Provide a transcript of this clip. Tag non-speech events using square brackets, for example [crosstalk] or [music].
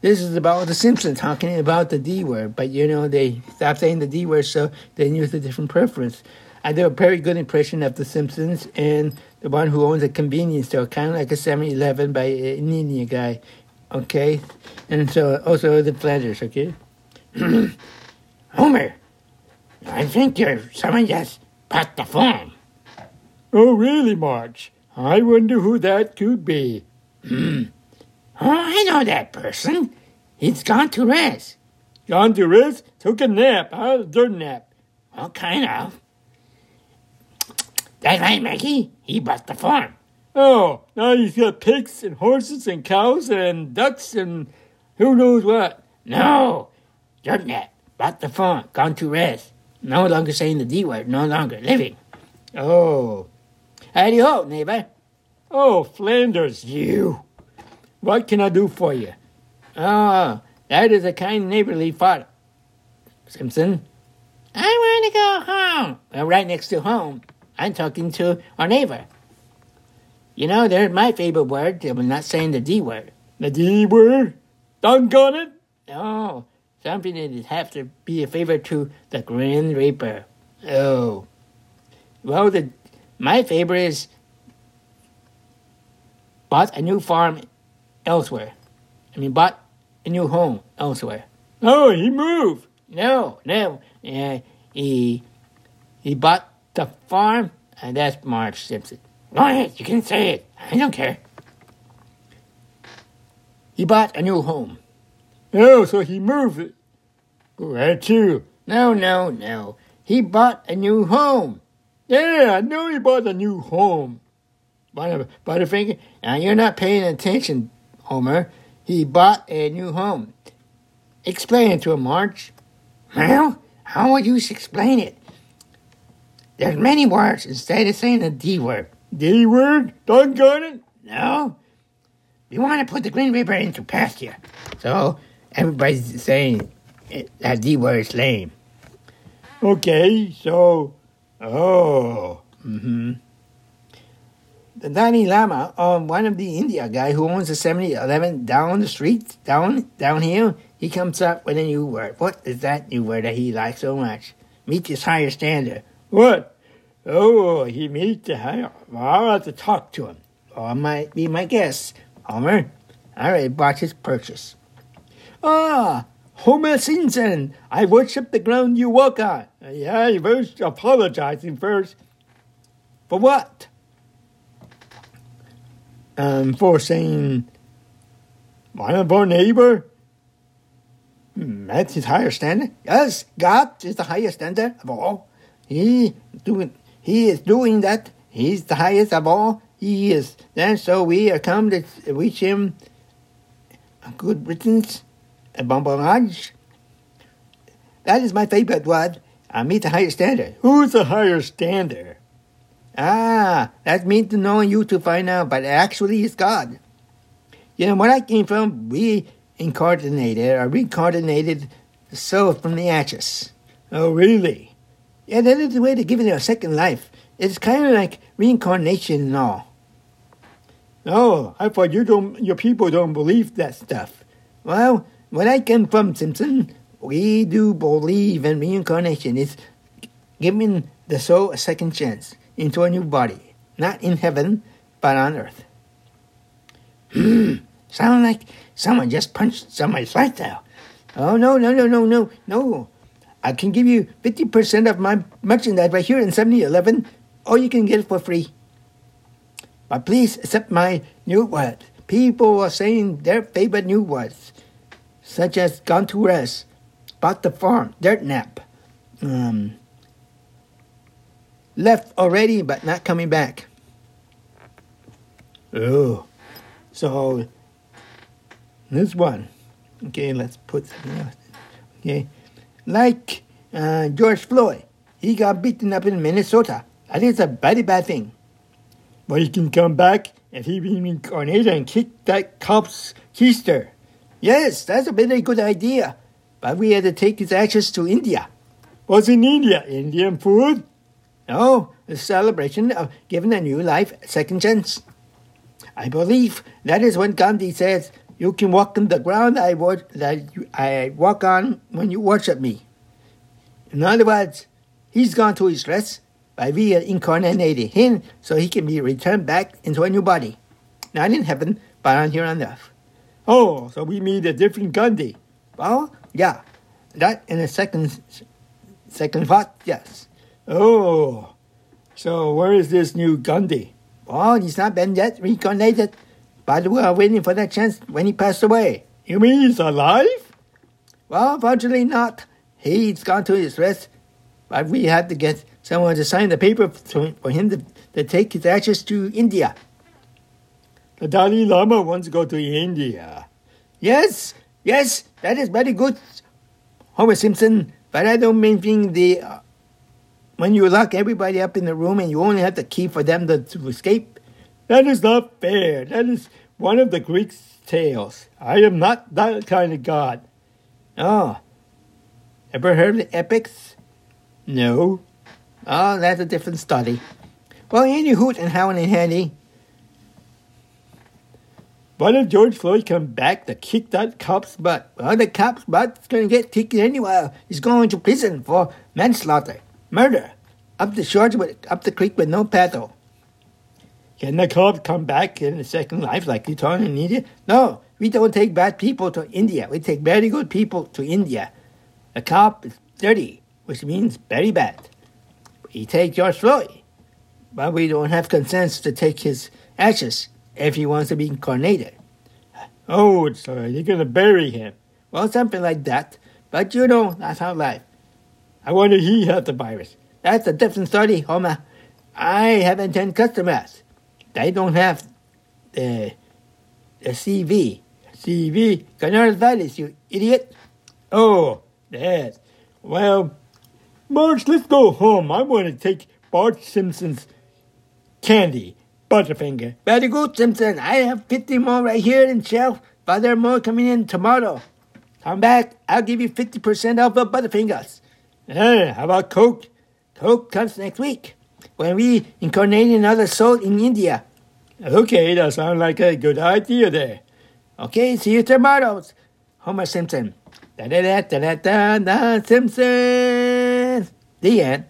this is about the Simpsons talking about the D word, but you know they stopped saying the D word, so they used a different preference. I do a very good impression of the Simpsons and the one who owns a convenience store, kind of like a 7-Eleven by an Indian guy, okay, and so also the Flanders, okay. [clears throat] Homer, I think your someone just bought the phone. Oh, really, Marge? I wonder who that could be. [clears throat] I know that person. He's gone to rest. Gone to rest? Took a nap, huh? Dirt nap. Well, kind of. That right, Maggie? He bought the farm. Oh, now he's got pigs and horses and cows and ducks and who knows what. No, dirt nap. Bought the farm. Gone to rest. No longer saying the D word. No longer living. Oh. Howdy ho, neighbor. Oh, Flanders, you. What can I do for you? Oh, that is a kind neighborly thought, Simpson. I want to go home. Well, right next to home, I'm talking to our neighbor. You know, there's my favorite word. I'm not saying the D word. The D word? Doggone it? No, something that have to be a favor to the Grim Reaper. Oh. Well, the my favorite is bought a new farm elsewhere. I mean, bought a new home elsewhere. Oh, he moved. No, no. Uh, he he bought the farm, and that's Marge Simpson. Go ahead, you can say it. I don't care. He bought a new home. Oh, so he moved it. Where to? No, no, no. He bought a new home. Yeah, I know he bought a new home. Butterfinger, now you're not paying attention, Homer. He bought a new home. Explain it to him, Marge. Well, how would you explain it? There's many words instead of saying the D word. D word? Doggone it. No. We want to put the Green Reaper into pasture. So everybody's saying that D word is lame. Okay, so oh. Mm-hmm. Dalai Lama, um, one of the India guy who owns the 7-Eleven down the street, down down here, he comes up with a new word. What is that new word that he likes so much? Meet his higher standard. What? Oh, he meets the higher. Well, I'll have to talk to him. Or might be my guess. Homer, I already bought his purchase. Ah, Homer Simpson, I worship the ground you walk on. Yeah, he was apologizing first. For what? Um, for saying one of our neighbor. Hmm, that's his higher standard. Yes, God is the highest standard of all. He doing he is doing that. He's the highest of all. He is. And so we are come to wish him good riddance, a bon voyage. That is my favorite word. I meet the higher standard. Who's the higher standard? Ah, that means to know you to find out, but actually it's God. You know, when I came from, we incarnated or reincarnated the soul from the ashes. Oh, really? Yeah, that is the way to give it a second life. It's kind of like reincarnation and all. Oh, I thought you don't, your people don't believe that stuff. Well, when I come from Simpson, we do believe in reincarnation. It's giving the soul a second chance into a new body, not in heaven, but on earth. Hmm, [clears throat] sound like someone just punched somebody's lights out. Oh, no, no, no, no, no, no. I can give you 50% of my merchandise right here in 7-Eleven, or you can get it for free. But please accept my new words. People are saying their favorite new words, such as gone to rest, bought the farm, dirt nap, um, left already but not coming back. Oh, so this one. Okay, let's put something else. Okay, like uh, George Floyd, he got beaten up in Minnesota. I think it's a very bad thing. But he can come back if he reincarnated and kick that cop's keister. Yes, that's a very good idea. But we had to take his ashes to India. What's in India? Indian food? Oh, no, a celebration of giving a new life a second chance. I believe that is when Gandhi says You can walk on the ground I would that I walk on when you worship me. In other words, he's gone to his rest by reincarnating him so he can be returned back into a new body. Not in heaven, but on here on earth. Oh, so we meet a different Gandhi. Well, yeah. That in a second second thought, yes. Oh, so where is this new Gandhi? Well, he's not been yet reincarnated, but we are waiting for that chance when he passed away. You mean he's alive? Well, unfortunately not. He's gone to his rest, but we had to get someone to sign the paper for him to, to take his ashes to India. The Dalai Lama wants to go to India. Yes, yes, that is very good, Homer Simpson. But I don't mean being the uh, when you lock everybody up in the room and you only have the key for them to, to escape. That is not fair. That is one of the Greek tales. I am not that kind of god. Oh, ever heard of the epics? No. Oh, that's a different study. Well, any hoot and how and handy. Why did George Floyd come back to kick that cop's butt? Well, the cop's butt's gonna get kicked anyway. He's going to prison for manslaughter, murder, up the shores with up the creek with no paddle. Can the cop come back in a second life like you told in India? No, we don't take bad people to India. We take very good people to India. The cop is dirty, which means very bad. We take George Floyd, but we don't have consent to take his ashes if he wants to be incarnated. Oh, sorry, you're going to bury him. Well, something like that. But you know, that's how life. I wonder he had the virus. That's a different story, Homer. I haven't 10 customers. They don't have the, the CV. CV? Coronavirus, you idiot. Oh, that. Well, Marge, let's go home. I want to take Bart Simpson's candy, Butterfinger. Very good, Simpson. I have 50 more right here in shelf, but there are more coming in tomorrow. Come back, I'll give you 50% off of Butterfingers. Eh, how about Coke? Coke comes next week when we incarnate another soul in India. Okay, that sounds like a good idea there. Okay, see you tomorrow. Homer Simpson. Da da da da da da, Simpson. The end.